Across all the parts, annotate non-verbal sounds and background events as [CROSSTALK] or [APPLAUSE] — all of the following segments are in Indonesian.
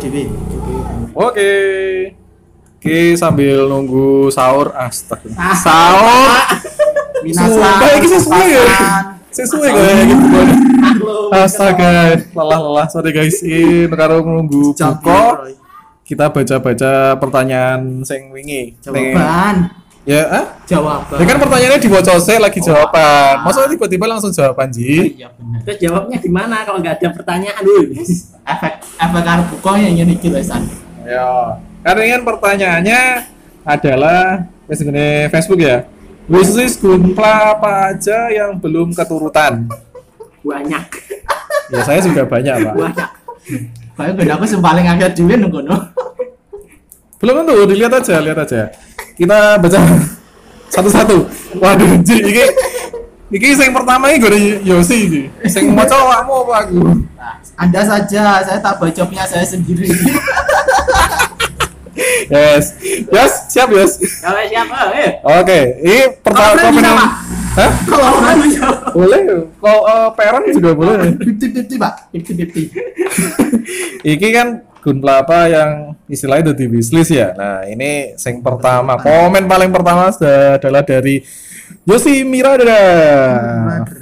Dewi. Oke. Oke, sambil nunggu sahur, astaga. Ah. Sahur. Minasan. Sumpah, ini sesuai ya? Sesuai kayak gitu. Astaga, lelah-lelah. Sorry guys, ini karo nunggu buka. Kita baca-baca pertanyaan sing wingi. Jawaban. Ya, ah? Jawaban. Ya kan pertanyaannya dibaca saya lagi jawaban. Masa tiba-tiba langsung jawaban, Ji? Iya benar. Terus jawabnya di mana kalau nggak ada pertanyaan dulu? Efek efek karo buka yang ini iki San. Ya. Karena kan pertanyaannya adalah wis ngene Facebook ya. Wishlist gunpla apa aja yang belum keturutan? Banyak. Ya saya juga banyak, Pak. Banyak. Kayak ben aku sing paling akeh dhewe nang kono. Belum tentu, dilihat aja, lihat aja. Kita baca [LAUGHS] satu-satu. Waduh, Ji, ini ini yang pertama ini gue Yosi iki. Sing maca awakmu apa aku? Nah, Anda saja, saya tak baca punya saya sendiri. [LAUGHS] Yes. Yes, siap, Yes. Kalau siapa? Eh. Oke, ini pertama Kalau Pak? Hah? Kalau orang. Boleh. Kalau eh, parent juga boleh. 50-50, Pak. 50-50. [LAUGHS] Iki kan gunpla apa yang istilahnya itu di wishlist ya. Nah, ini yang pertama. Komen paling pertama sudah adalah dari Yosi Mirada.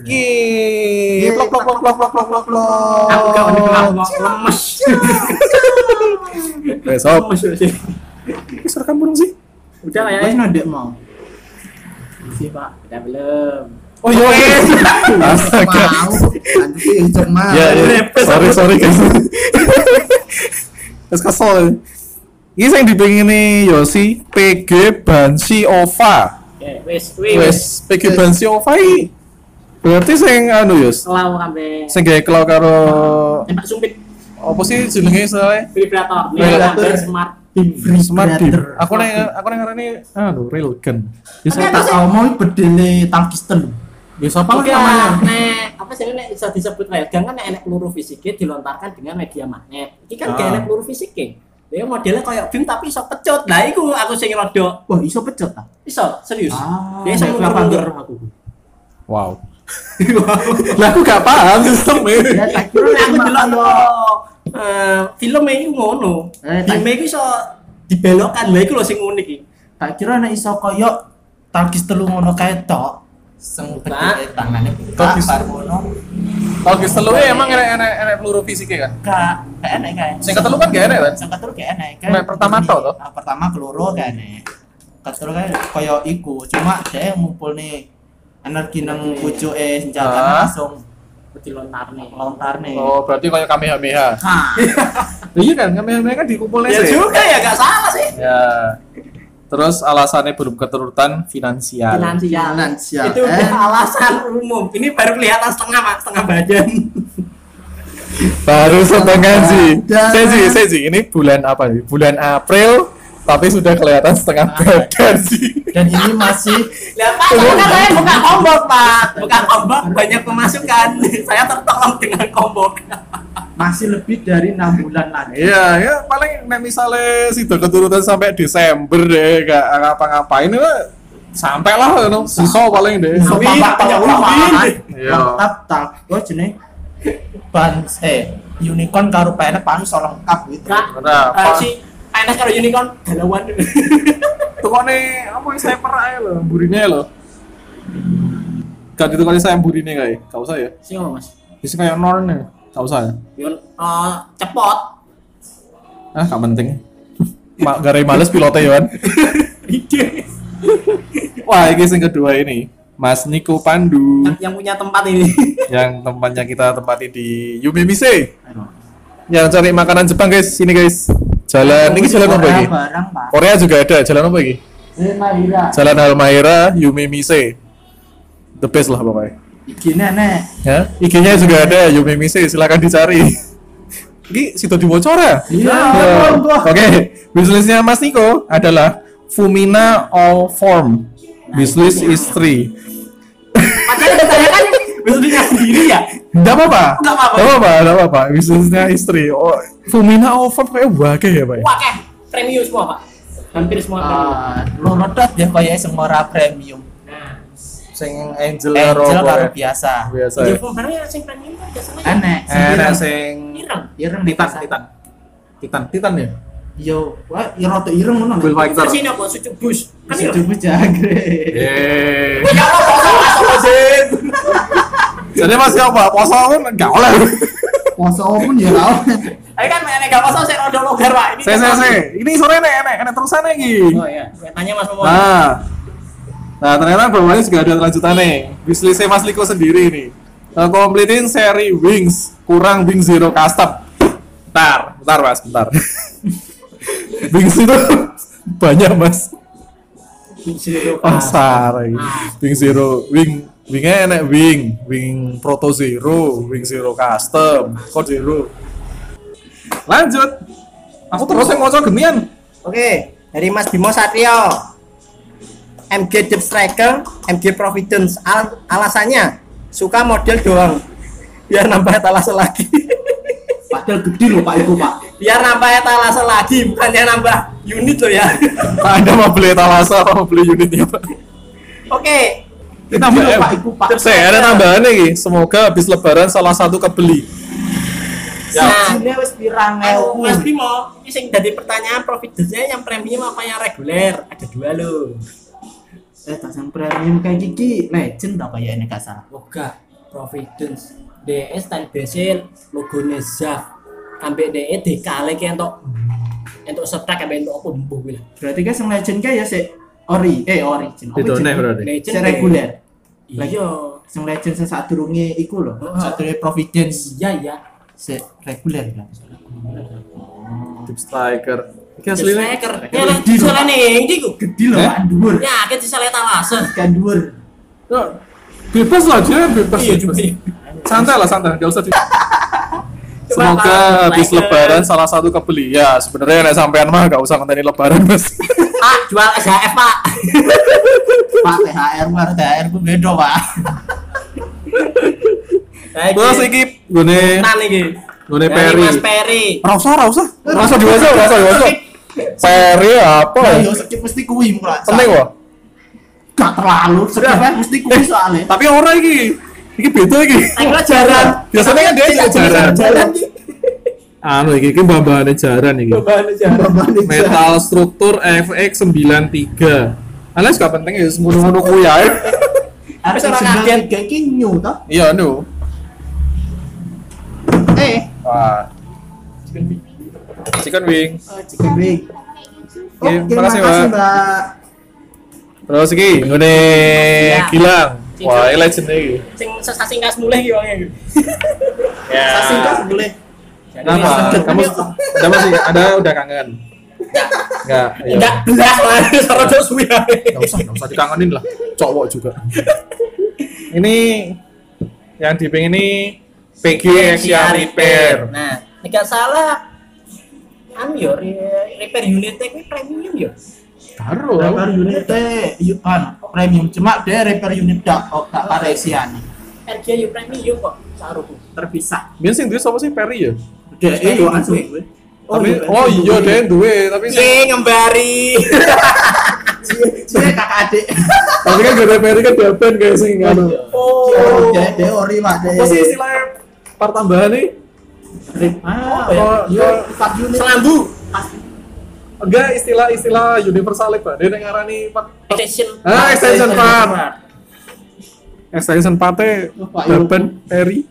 Yeay. Plok plok plok plok plok plok plok plok. Aku gak lemes. Besok. Ini rekam burung sih? Udah lah ya. Wes nadek mau. Sih Pak. Udah belum. Oh iya. Astaga. Mau. Nanti sih cuma. Ya, ya. Sorry, sorry guys. [LAUGHS] Terus kesel. Ini yang dipingin nih Yosi PG Bansi Ova. Oke, wis, wis. Wes PG Bansi Ova ini berarti sing anu Yos. Selalu sampai Sing gawe kelo karo tembak sumpit apa sih jenenge soalnya? vibrator. Vibrator. Vibrator smart. Smart. Vibrator. Aku nek aku nek ngarani anu railgun. Ya Saya siapa? tak mau bedele tangkisten. Siapa lah Oke namanya? nek apa sih nek bisa disebut railgun kan nek enek peluru fisiknya dilontarkan dengan media magnet. Iki kan Ah. gak enek peluru fisiknya. Dia modelnya kayak beam tapi iso pecut. Nah, iku aku sing rada Wah, iso pecet ta? iso serius. Ah, Dia iso mundur aku? Wow. [LAUGHS] Lah aku gak paham sistemnya. [LAUGHS] Ya tak kira aku delok kayak- eh film iki ngono. Eh, Beam iki iso dibelokkan. Lah iku lho sing unik iki. tak kira nek iso koyo tangkis telu ngono kae tok. Seng Buka. bedele tangane buka bar ngono. Kalau di seluruh emang enek enek enek peluru fisiknya kan? Gak, gak enak kae. Sing ketelu kan gak enek kan? Sing ketelu gak enak kae. Nek pertama tok, toh? Nah, pertama keloro gak enak. Ketelu kae koyo iku, cuma dia ngumpul nih energi nang pucuke senjata Ah. langsung Dilontarne. lontar nih. Oh, berarti kayak Kamehameha. Nah, Iya kan, Kamehameha kan dikumpulnya Ya juga ya gak salah sih. Ya. Terus alasannya belum keturutan finansial. Finansial. Finansial, Itu udah eh. [LAUGHS] alasan umum. Ini baru kelihatan setengah Mak, setengah badan. Baru setengah sih. Saya sih, saya sih. Ini bulan apa nih? Bulan April, tapi sudah kelihatan setengah badan sih. dan ini masih Lah Pak, saya kan saya buka kombok Pak. Buka kombok banyak pemasukan. Saya tertolong dengan kombok. Masih lebih dari enam bulan lagi. Iya, ya paling nek misalnya sudah keturutan sampai Desember deh, gak ngapa-ngapain itu sampai lah, no. sisa paling deh. Iya. Lengkap tak. Gue jeneng ban eh unicorn karo penek panu so lengkap gitu. Eh, si Enes kalau unicorn galauan. [LAUGHS] Tuh kok nih, apa yang saya pernah ya loh, burine loh. Gak gitu kali saya burine kayak, gak usah ya. Sing apa, Mas? Bisa kayak norn ya, gak usah ya. Yon eh, cepot. Ah, gak penting. [LAUGHS] Mak garai males pilotnya Yohan. Ide. [LAUGHS] Wah, ini yang kedua ini. Mas Niko Pandu Yang, yang punya tempat ini. [LAUGHS] yang tempatnya kita tempati di Yumemise. Yang cari makanan Jepang guys, sini guys. Jalan ini jalan apa ini? Pak. Korea juga ada, jalan apa ini? Mahira. Jalan Halmaira Yumemise. The best lah pokoknya. Iki nenek. Ya, IG-nya juga ada Yumemise, silakan dicari. [LAUGHS] Ini situ dibocor ya? Iya, Ya. Oke, wishlistnya Mas Niko adalah Fumina All Form. Wishlist istri. Padahal saya kan bisnisnya sendiri ya. Enggak apa-apa. Nggak apa-apa. Nggak apa-apa. Wishlistnya istri. Oh, Fumina All Form kayak wakil ya, Pak. Kayak premium semua, Pak. Hampir semua premium. Ah, lo nodot ya kayak semora premium. Sing Angel, Angel Robo, karo ya. biasa. biasa. jadi Ya. sebenarnya sing premium kan biasanya Enek. Enak sing ireng. Ireng Titan, biasa. titan. Titan, Titan ya. Yo, wah, ya rada ireng ngono. Mobil fighter. Versi ini apa? Sucuk bus. Kan ya? Coba jagre. Eh. Ya apa poso poso sih? Jadi masih apa? Poso kan enggak oleh. Poso pun ya tau. Ayo kan nek gak poso saya rodo logar Pak. Ini Saya saya saya. Ini sore nih, enek enek terusan lagi. Oh iya, saya tanya Mas Momo. Nah, nah ternyata bawahnya juga ada lanjutannya. Wishlistnya Mas Liko sendiri nih. Uh, completing seri Wings kurang Wings Zero custom. Bentar, bentar mas, bentar. [LAUGHS] Wings itu [LAUGHS] banyak mas. Pasar lagi. Wing Zero, Wing Wingnya enak Wing, Wing Proto Zero, Wing Zero Custom, Code Zero. Lanjut. Aku terus yang ngocok genian. Oke, dari Mas Bimo Satrio. MG Deep Striker, MG Providence. Al- alasannya suka model doang. Biar nambah etalase lagi. [LAUGHS] Padahal gede loh Pak itu Pak. Biar nambah etalase lagi, bukannya nambah unit loh ya. [LAUGHS] Anda mau beli etalase apa mau beli unitnya pak? Oke, loh, M. Pak Pak. Saya ada tambahan nih. Semoga habis lebaran salah satu kebeli. Nah, Sini wis pirang ewu. Mas Bimo, ini sing dari pertanyaan Providence-nya yang premium apa yang reguler? Ada dua loh. Eh, tas yang premium kayak gigi, legend apa ya ini kasar? Oga, Providence. DS tan base logonya Zaf. Sampai DE dikale ki entuk entuk setrek sampai entuk apa mbuh kuwi lah. Berarti kan yang legend kayak ya si ori, eh origin. Apa Itu nih berarti. Legend Si reguler. Iya. Yang legend sing sadurunge iku lho. Heeh. Sadurunge Providence. Iya iya. Si reguler kan. Deep striker. Iki Terus aslinya. striker. Ya lah disalane iki ku. Gede loh, Eh? Pak dhuwur. Ya, kita disale talase. Kan dhuwur. Bebas lah dia, bebas. Iya bebas. juga. Santai lah, santai. Gak usah di... Semoga habis lebaran salah satu kebeli. Ya, sebenarnya nek sampean mah gak usah ngenteni lebaran, Mas. [LAUGHS] Ah, jual SHF, Pak. Pak THR mar THR ku beda, Pak. Terus iki gone Tenan iki. gone Peri. Mas Peri. Usah. Ora usah diwasa, ora usah diwasa. Peri apa? Lah yo skip mesti kuwi mulai. Penting kok. Gak terlalu, skip kan mesti kuwi soalnya. Tapi ora iki. Iki beda iki. Ayo jaran. Biasanya kan dia juga jaran. Jaran iki. Anu iki iki mbah-mbahane jaran iki. Bahan jaran. Metal struktur FX 93. Alias gak penting ya ngono-ngono kuwi ae. Tapi orang kaget. kayak iki new toh. Iya, anu. Eh, Wah. Chicken wing. oh, chicken wing. Oke, Oke, makasih, makasih, Mbak. Mbak. Terus iki ngene Ya. Gilang. Wah, ini legend iki. Sing sesasingkas mulai iki wonge. Ya. Sasingkas boleh. Kenapa? Sedep. Kamu ada masih ada udah kangen? Enggak. iya. Enggak belas lah, soro dos suwi. Enggak usah, enggak usah dikangenin lah. Cowok juga. ini yang diping ini PG Asia Repair. Nah, nek salah anu yo re- repair unitnya kuwi premium yo. Karo. Repair unit teh anu, premium cuma dia repair unit dak oh, tak paresian. Harga yo premium kok saruku. Terpisah. Biar sing duwe sapa sih Perry ya? Eh, yo duwe. anu. Tapi oh iya dia duwe, tapi sing Ye ngembari. Cie kakak adik. tapi kan gak Perry kan dapen kayak sing anu. Oh. Dia dia ori mak dia. Apa sih istilahnya part nih? Ah, unit. Selambu. Enggak istilah-istilah universal Pak. Dia yang ngarani Extension. Ah, extension part. extension dapen Perry.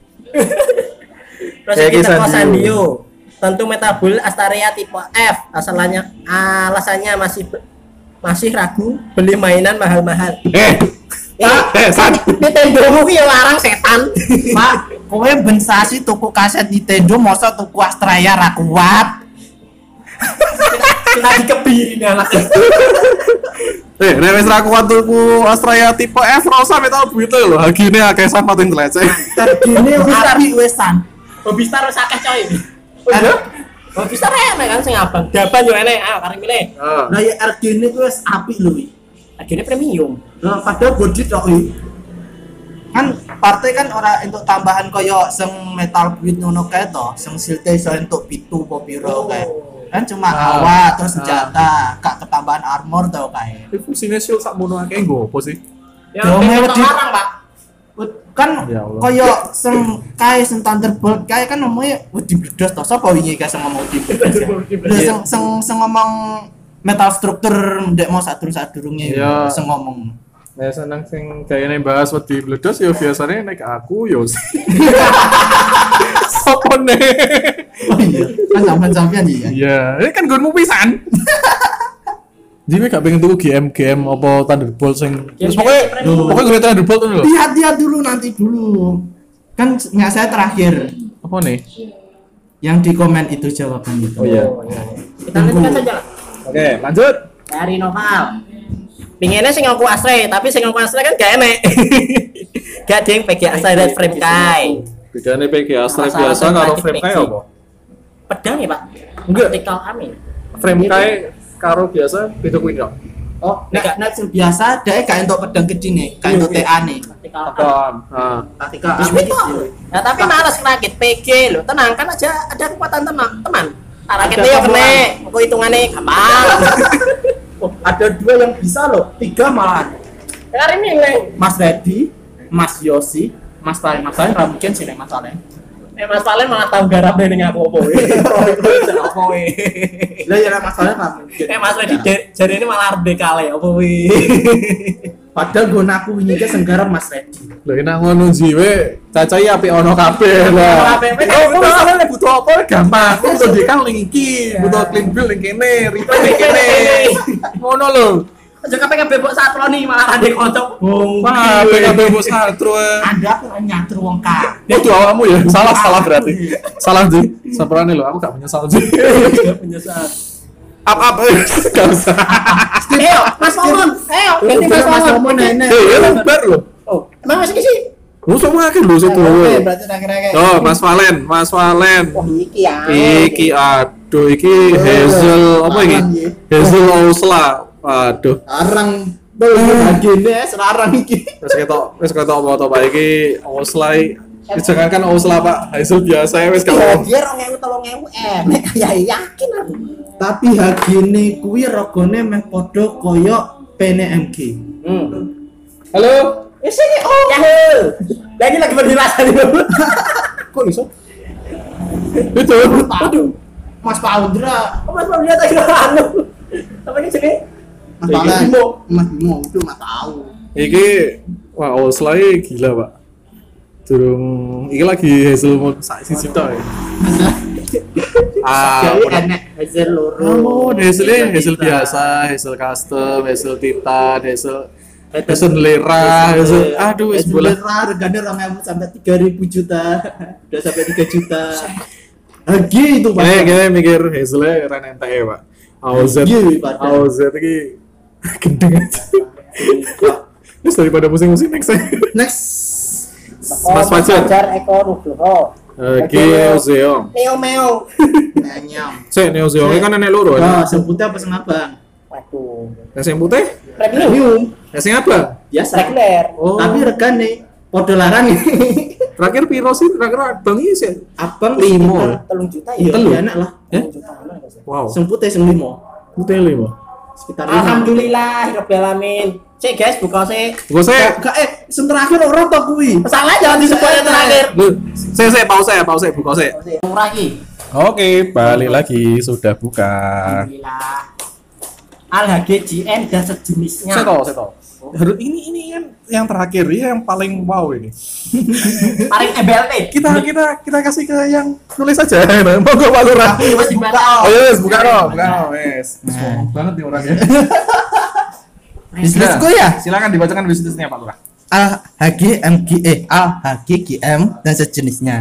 Terus Kayak kita. Sandio. Tentu metabol Astaria tipe F. Asalnya alasannya masih masih ragu beli mainan mahal-mahal. Eh, eh, San. Nintendo ki ya larang setan. Pak, kowe ben sasi tuku kaset Nintendo masa tuku Astraya ra kuat. Lagi kebiri nih anak. Eh, nek wis ra kuat tuku Astraya tipe F ora usah metal buite lho. Hagine akeh san pating teleceh. Tergini api wesan. Hobistar wis akeh coy. Oh iya? Hobistar enak kan sing abang. Daban yo enak. Ayo kareng milih. Ah. Nah ya RG ini wis api lho wi. Akhirnya premium. Nah, padahal body tok. Kan partai kan ora untuk tambahan koyo sing metal build ngono kae to, sing silte iso entuk pitu apa piro kae. Kan cuma Ah. awak terus senjata, gak ketambahan armor to kae. Ini fungsinya shield sak mono akeh nggo apa sih? Ya metal wedi. larang, Pak. kan Ya koyo sing kae sing Thunderbolt kae kan ngomongnya wedi bledos to sapa wingi kae sing ngomong wedi bledos ya? Sing sing ngomong metal struktur ndek mau sadurung-sadurunge Iya. sing ngomong Nah, seneng sing gayane bahas wedi bledos ya biasanya nek aku yo. Sopo nih? oh iya kan sampean sampean iya Iya, ini kan gunmu pisan. Jadi gak pengen tuku game game apa Thunderbolt sing terus pokoknya pokoknya gue Thunderbolt tuh loh. lihat lihat dulu nanti dulu kan nggak saya terakhir Apa nih? yang di komen itu jawaban itu Oh iya. Kita lanjutkan saja lah. Oke, lanjut. Dari Noval. Pinginnya sing ngaku asre, tapi sing ngaku asre kan gak enek. [LAUGHS] gak yang PG asre red frame kai. Bedanya PG Masalah biasa karo frame kai apa? Pedang ya, Pak? Enggak. Tikal amin. Frame kai karo biasa beda kuwi enggak? oh nek nek sing biasa dia gak entuk pedang gede nih gak entuk TA nih Tikal amin. Nah, ketika Terus itu. Ya tapi malas rakit PG lo. Tenang kan aja ada kekuatan teman. Teman. Ada yo temuan. kene. Aku hitungannya gampang. [LAUGHS] oh, ada dua yang bisa loh tiga malahan Dengar ini Leng. Mas Reddy Mas Yosi Mas Talen Mas Talen nggak mungkin sih nih Mas Talen Eh Mas Valen malah tahu garap ning aku [LAUGHS] [LAUGHS] apa we. Apa we. lah ya Mas Talen nggak mungkin Eh Mas Wedi jari ini malah arep kale we. Padahal gue naku ini ke senggarap Mas Reddy lha enak ngono jiwe cacai apik ono kabeh lah. Kabeh. Oh, misalnya nek butuh apa gampang. Kok butuh dekal ning iki, butuh clean bill ning kene, replay ning kene. Ngono lho. Aja kabeh kabeh mbok satroni malah ade kanca. Bung. Wah, kabeh bos satru. ada aku nyatru wong ka Itu awakmu ya. Salah salah berarti. Salah sih. Saprane lho, aku gak menyesal sih. Penyesal. Up up. Gak usah. [LAUGHS] Ayo, Mas Momon. Ayo, ganti Mas Mas Momon. Eh, ya lembar lho. Oh, emang masih sih? Lu situ. Oke, berarti terakhir-terakhir Oh, Mas Valen, Mas Valen. Wah, iki ya. Iki aduh iki Hazel apa iki? Ya. Hazel Osla. Aduh. Arang Belum bagene serarang iki. Wis ketok wis ketok apa to Pak iki Osla iki. Jangankan Osla Pak, Hazel biasa ya Ya, kalau dia 2000 3000 enek. Ya yakin aku. Tapi hagine kuwi regane meh padha koyo PNMG. Hmm. Halo. Eh sini oh. Ya. Lagi lagi penjelasan dulu. Kok iso? Itu. Aduh. Mas Paudra, Oh, Mas mau lihat lagi anu. Apa ini sini? Mas Paudra, Bimo. Mas Bimo itu mah tahu. Iki wah Osla iki gila Pak. Durung iki lagi Hazel mau sak siji tok. Ah, enek Hazel loro. Hazel Hazel Tita. biasa, Hazel custom, Hazel Titan, Hazel Hazel Lera, Hazel aduh wis bola. Lera regane 2000 sampai 3000 juta. Udah sampai 3 juta. Lagi itu Pak. Kayak kita mikir Hazelnya keren ente ya Pak. AOZ, Iya. AOZ ini [LAUGHS] gendeng aja. Terus daripada pusing-pusing next. Next. Mas Fajar. Eko Nugroho. Oke, Zeong. Meo meo. Nanyam. Cek Neo ini kan nenek loro Oh, ya. sing putih apa sing abang? Waduh. Yang sing putih, Premium. Yang sing apa? Biasa. Reguler. Oh. Tapi regane podo larang [LAUGHS] Terakhir piro sih? Terakhir abang ini sih. Abang Limo. sekitar- Telung juta Iya, ya. Telu. enak lah. Eh? Wow. Sing putih sing limo. Putih lima. Sekitar lima. Alhamdulillah, Rabbil alamin. Cek guys, buka sih. Gue saya, Gak eh sing terakhir ora to kuwi. Salah jangan disebut yang terakhir. saya saya pause ya, pause, buka saya. Murah lagi. Oke, balik lagi sudah buka. Alhamdulillah. Al HGJN dan sejenisnya. Saya tahu, saya tahu. Harus ini ini kan yang terakhir ya yang paling wow ini. [LAUGHS] Paling MBLT. Kita kita kita kasih ke yang nulis aja. [LAUGHS] Mau gue Pak Lurah. Oh iya, yes, buka no, buka no, yes. Ngomong banget nih orangnya. [LAUGHS] Bisnisku ya. Silakan dibacakan bisnisnya Pak Lurah. HGMG eh Al HGGM dan sejenisnya.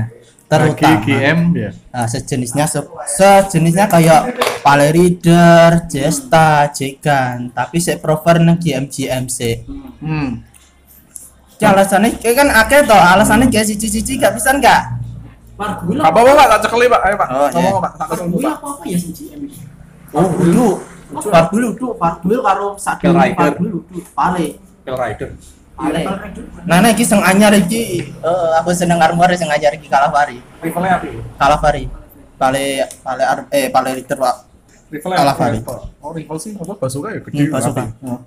Terutama GGM ya. Nah, sejenisnya se- sejenisnya kayak Pale Reader, Jesta, Jegan, tapi saya prefer nang GMGMC. Hmm. Ya, alasannya kayak kan akeh toh, alasannya kayak cici-cici gak bisa enggak? Margula. Apa apa Pak? Tak cekeli Pak. Ayo Pak. Oh, Ngomong iya. Pak. Tak Margula buka. apa apa ya GM? Oh, dulu. Farbulu dulu, Farbulu karo Skill Sadil Rider. Farbulu dulu, Pale. Pil Rider. Pale. Nah, nah iki sing anyar iki, eh, aku seneng armor sing anyar iki Kalavari. Rivalnya apa? Kalavari. Pale Pale Ar- eh Pale Reader Pak. Rivalnya Kalavari. Oh, rival sih apa? Bazooka ya gede. Hmm, pasukan. rapi. Oh.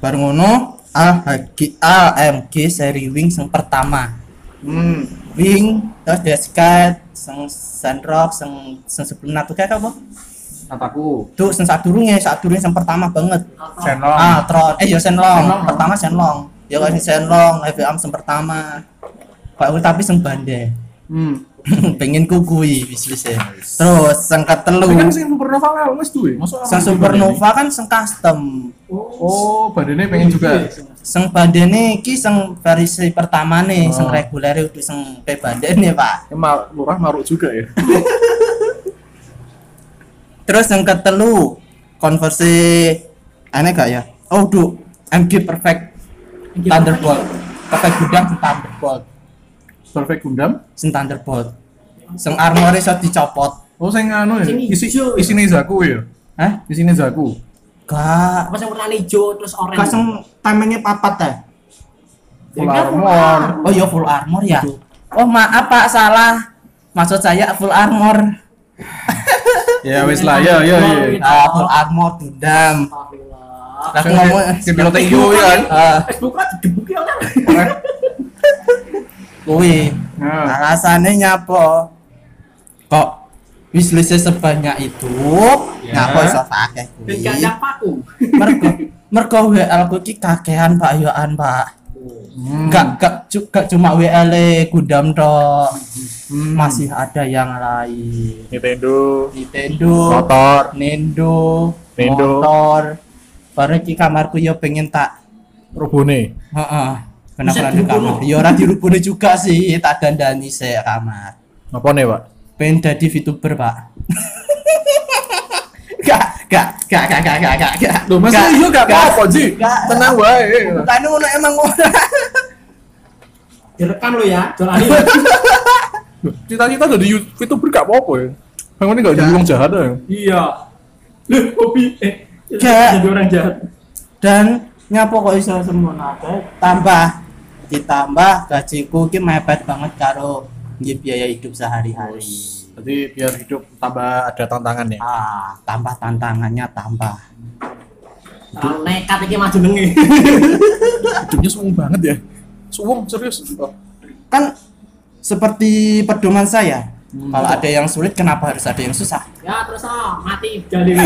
Bar ngono AMG AMG seri wing yang pertama. Hmm. Wing terus Deskat sing Sandrock sing sing sebelum Natuka apa? Kataku. Tuh sing sadurunge, sadurunge yang pertama banget. Senlong. Ah, Tron. Eh, ya Senlong. Senlong. Pertama Senlong. Ya kan Senlong, FVM yang pertama. Pak tapi sing bande. Hmm. [LAUGHS] Pengen ku kuwi wishlist Terus sing ketelu. Tapi kan sing supernova lah wis duwe. Masuk Sing Supernova kan sing custom. Oh, badannya pengen juga. Sing bandene iki sing versi pertama nih, sing Oh. reguler itu sing pe bandene, Pak. Ya, mal, lurah maruk juga ya. [LAUGHS] Terus yang ketelu konversi aneh gak ya? Oh, duh, MG Perfect Thunderbolt. Perfect gudang Thunderbolt. Perfect Gundam. Sing Thunderbolt. Sing armor iso dicopot. Oh, sing anu ya. Isi ijo. isine Zaku ya. Hah? Isine Zaku. Gak. Apa sing warna hijau terus oranye? Gak sing timingnya papat ya? Full Ya, armor. Oh iya full armor ya. Oh maaf Pak salah. Maksud saya full armor. [LAUGHS] Ya wis lah ya ya ya. Ah, full armor. Alhamdulillah. Lah aku ngomong Sing pilot iyo ya kan. Ah, Facebook kan [LAUGHS] kuwi. Nah. Alasannya nyapo? Kok wishlist sebanyak itu Ya. nyapo iso Dan kuwi? gak ada paku. Mergo mergo WL ku iki kakehan Pak Yoan Pak. Hmm. Gak gak cu- gak cuma WL -e Gundam tok. Hmm. Masih ada yang lain. Nintendo. Nintendo, Motor. Nendo, Nendo. motor. Baru ki kamarku yo pengen tak, Robone. heeh. Kenapa di kamar? dirubuni? Ya ora dirubuni juga sih, tak dandani sik kamar. Apa nih, Pak? Pengen jadi VTuber, Pak. [LAUGHS] gak, gak, gak, gak, gak, gak, gak, gak. Loh, masa iya gak apa-apa, Ji? Tenang wae. Bukan ngono emang ngono. Direkam lo ya, Jolani. [LAUGHS] Cita-cita jadi VTuber gak apa-apa ya. Yang ini gak jadi orang jahat ya. Iya. Loh, hobi eh jadi orang jahat. Dan nyapo kok iso semono? Tambah ditambah gajiku ki mepet banget karo nggih biaya hidup sehari-hari. Jadi biar hidup tambah ada tantangan ya. Ah, tambah tantangannya tambah. Orang nekat iki maju nengi. Hidupnya suwung banget ya. Suwung serius. Oh. Kan seperti pedoman saya. Kalau ada yang sulit kenapa harus ada yang susah? Ya terus ah, mati jadi. [LAUGHS]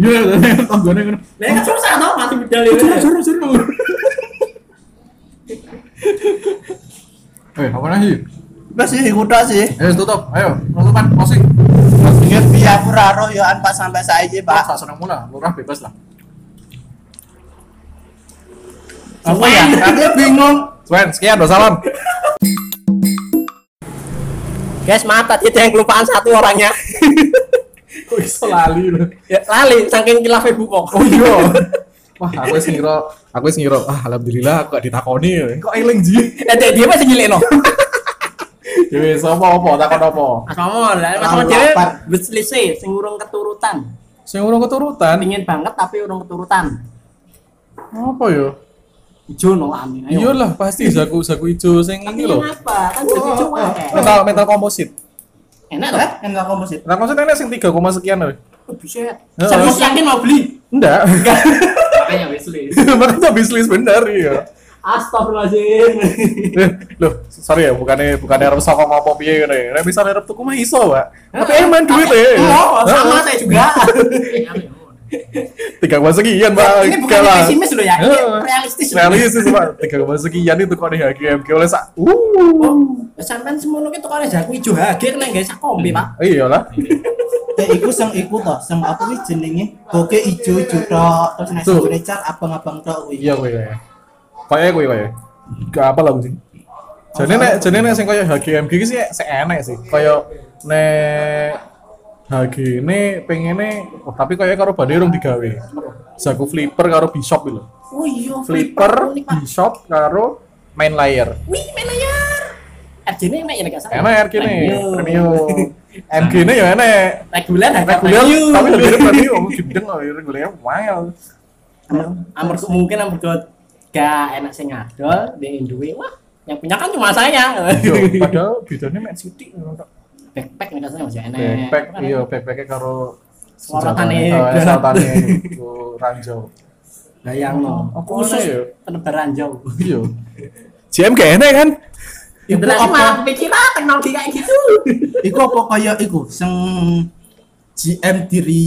Iya, tanggane ngono. Lah kan susah toh mati medali. Seru seru seru. Eh, apa lagi? Wes tok sih. Eh, tutup. Ayo, tutupan closing. Ingat biaya pura roh yo Pak sampai saiki, Pak, Pak. sak seneng mula, lurah bebas lah. Apa ya? Aku bingung. Swen, sekian, salam. Guys, maaf tadi ada yang kelupaan satu orangnya. Kok iso lali lho. ya, lali saking kilafnya buko. Oh iya. Wah, aku wis ngira, aku wis ngira, ah alhamdulillah aku gak ditakoni ya. Kok eling ji? Eh dia- dia masih gile no. [LAUGHS] Ya wis apa takon apa? Mamo lah, Mas Terlalu dhewe wis selesai sing urung keturutan. Sing urung keturutan. Pingin banget tapi urung keturutan. Apa ya? Ijo no amin. Ayo. Iyalah pasti zaku zaku ijo sing ini lho. apa? Kan jadi ijo wae. Metal metal komposit. Enak Eh, kan enggak komposit. Nah, maksudnya ini sing 3, sekian loh. Oh, Buset. Ya, Saya yakin mau beli. Enggak. [LAUGHS] Makanya selesai. [LAUGHS] Makanya bisnis bener ya. Astagfirullahaladzim. Eh, Loh, sorry ya, bukannya bukannya arep saka ngopo piye ngene. Nek bisa arep tuku mah iso, Pak. Tapi emang duit ya. Oh, sama saya juga. [LAUGHS] Tiga koma sekian, Pak. Ini bukan Kalah. pesimis loh ya, ini realistis. Realistis, Pak. Tiga koma sekian itu kok nih HGMG oleh sak. Uh. Ya, Sampean semono ki tukane jago ijo hage kena gawe sak kombi, Pak. Iyalah. Ya iku sing iku toh, sing apa kuwi jenenge? Boke ijo-ijo tok, terus nek Tuh. sing cat abang-abang tok kuwi. Iya kowe ya. Kayak kowe kayak. Gak apa lah sih. Jadi nek jadi nek sing kaya HGMG iki sih sik enek sih. Kaya nek HG ini pengennya, oh, tapi kayak karo bade rong digawe. Zaku flipper karo bishop gitu. Oh iya, Flipper, Pak. bishop karo main layer. Wih, main layar. RJ ini enak ya salah. Enak RG nih, Premium. MG [LAUGHS] ini ya enak. Reguler Reguler, tapi lebih premium. Gede loh, regulernya wild. Amur mungkin amur gak enak sing ngadol, di duwe wah. Yang punya kan cuma saya. Yo, padahal bedanya Man City. Backpack nih katanya masih enak. Backpack, iya backpacknya karo senjata- eh, senjatanya itu ranjau. Bayang no. Apa Khusus ya? penebaran jauh. Iya. GM gak enak kan? Iku Generasi apa? malah pikiran teknologi kayak gitu. [LAUGHS] Iku apa kaya iku sing GM diri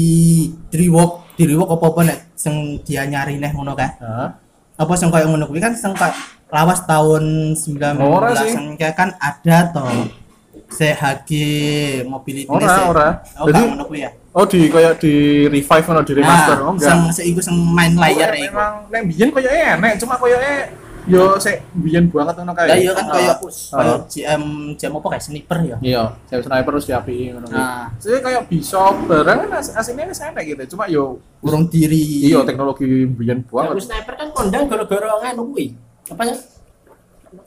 diri work diri work apa apa nek sing dia nyari neh ngono kan? Apa sing kaya ngono kuwi kan sing kayak lawas tahun 19 Ora sih. an kayak kan ada toh. CHG mobility Ora, ora. Oh, Jadi- ngono ya. Oh di kayak di revive atau di remaster oh Nah, enggak. sing sing iku sing main layar iku. Memang nek biyen koyoke enek, cuma koyoke yo sik biyen banget ngono kae. Lah iya kan kaya Ah. GM GM apa kayak sniper ya. Iya, saya sniper terus diapi ngono kuwi. Nah. Jadi kayak Bishop barang kan as aslinya wis enek gitu, cuma yo Urung diri. iya teknologi biyen banget. sniper kan kondang gara-gara nganu kuwi. Apa ya?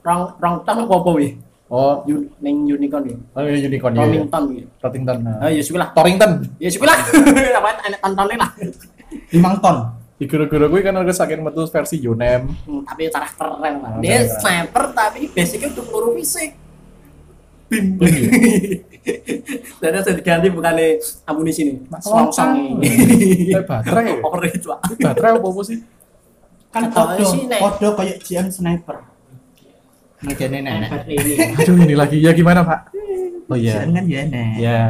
Rong rong apa apa kuwi? Oh, Yu- Ning unicorn kuwi. oh iya unicorn ya. Romington kuwi. Rottington. Ah ya suwi lah. Torrington. Ya suwi lah. [LAUGHS] Apa enek tontonnya lah. 5 ton. Di gara-gara kuwi kan ada sakit metu versi Yonem. Hmm, tapi cara keren lah. Dia sniper tapi basicnya untuk peluru fisik. Bim. Dan ada diganti bukannya amunisi nih. Selongsong ini. [LAUGHS] Kayak baterai ya? Over itu, Pak. Baterai apa sih? Kan podo, sih, Nek. podo kaya GM sniper. Ngene nenek. Aduh ini lagi ya gimana Pak? Oh iya. Kan ya nek. Ya.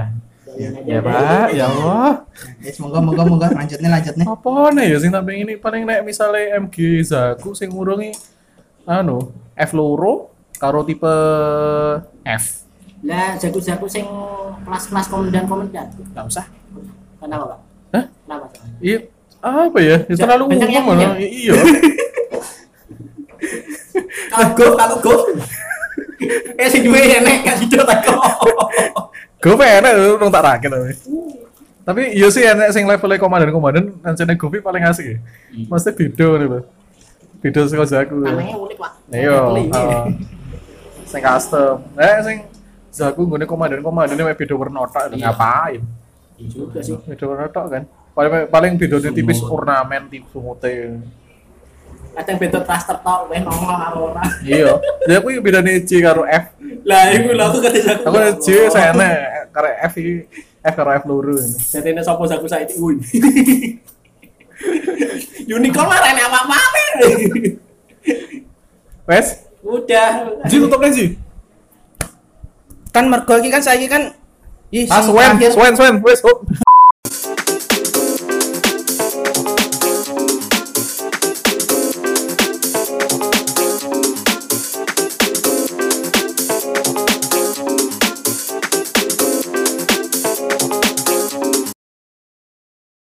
Ya Pak, ya Allah. Ya semoga moga moga lanjutnya lanjutnya. Apa nih ya sing tak pengen ini paling nek misalnya MG Zaku sing ngurungi anu F loro karo tipe F. Lah jago-jago sing kelas-kelas komandan-komandan. Enggak usah. Kenapa, Pak? Hah? Kenapa? Iya apa ya? Ya terlalu umum yang loh. punya. Iya. [LAUGHS] Kalau go, kalau go. Eh sing duwe enek kasih do tak go. Gue pengen enak dong tak rakit tapi. Tapi iya sih enak sing levelnya komandan-komandan nancene Govi paling asik ya. Maksudnya beda nih Pak. Beda saka Zaku. Namanya unik, Pak. Iya. Heeh. Sing custom. Eh sing Zaku nggone komandan-komandan mek beda warna tok Iya. ngapain? Iya juga sih. Beda warna tok kan. Paling paling bedanya tipis ornamen tipe sumute. Kadang beda cluster tok weh nongol karo ora. Iya. Jadi aku bedane C karo F. Lah iku lho aku kate. Aku C saya enak karo F iki F karo F loro ini. Jadi ini sopo jago saiki woi. [LAUGHS] Unicorn mah rene apa-apa. Wes, Udah. Ji tutup nih Ji. Kan mergo iki kan saiki kan Ih, Ah, Swen, Swen, Swen, wes.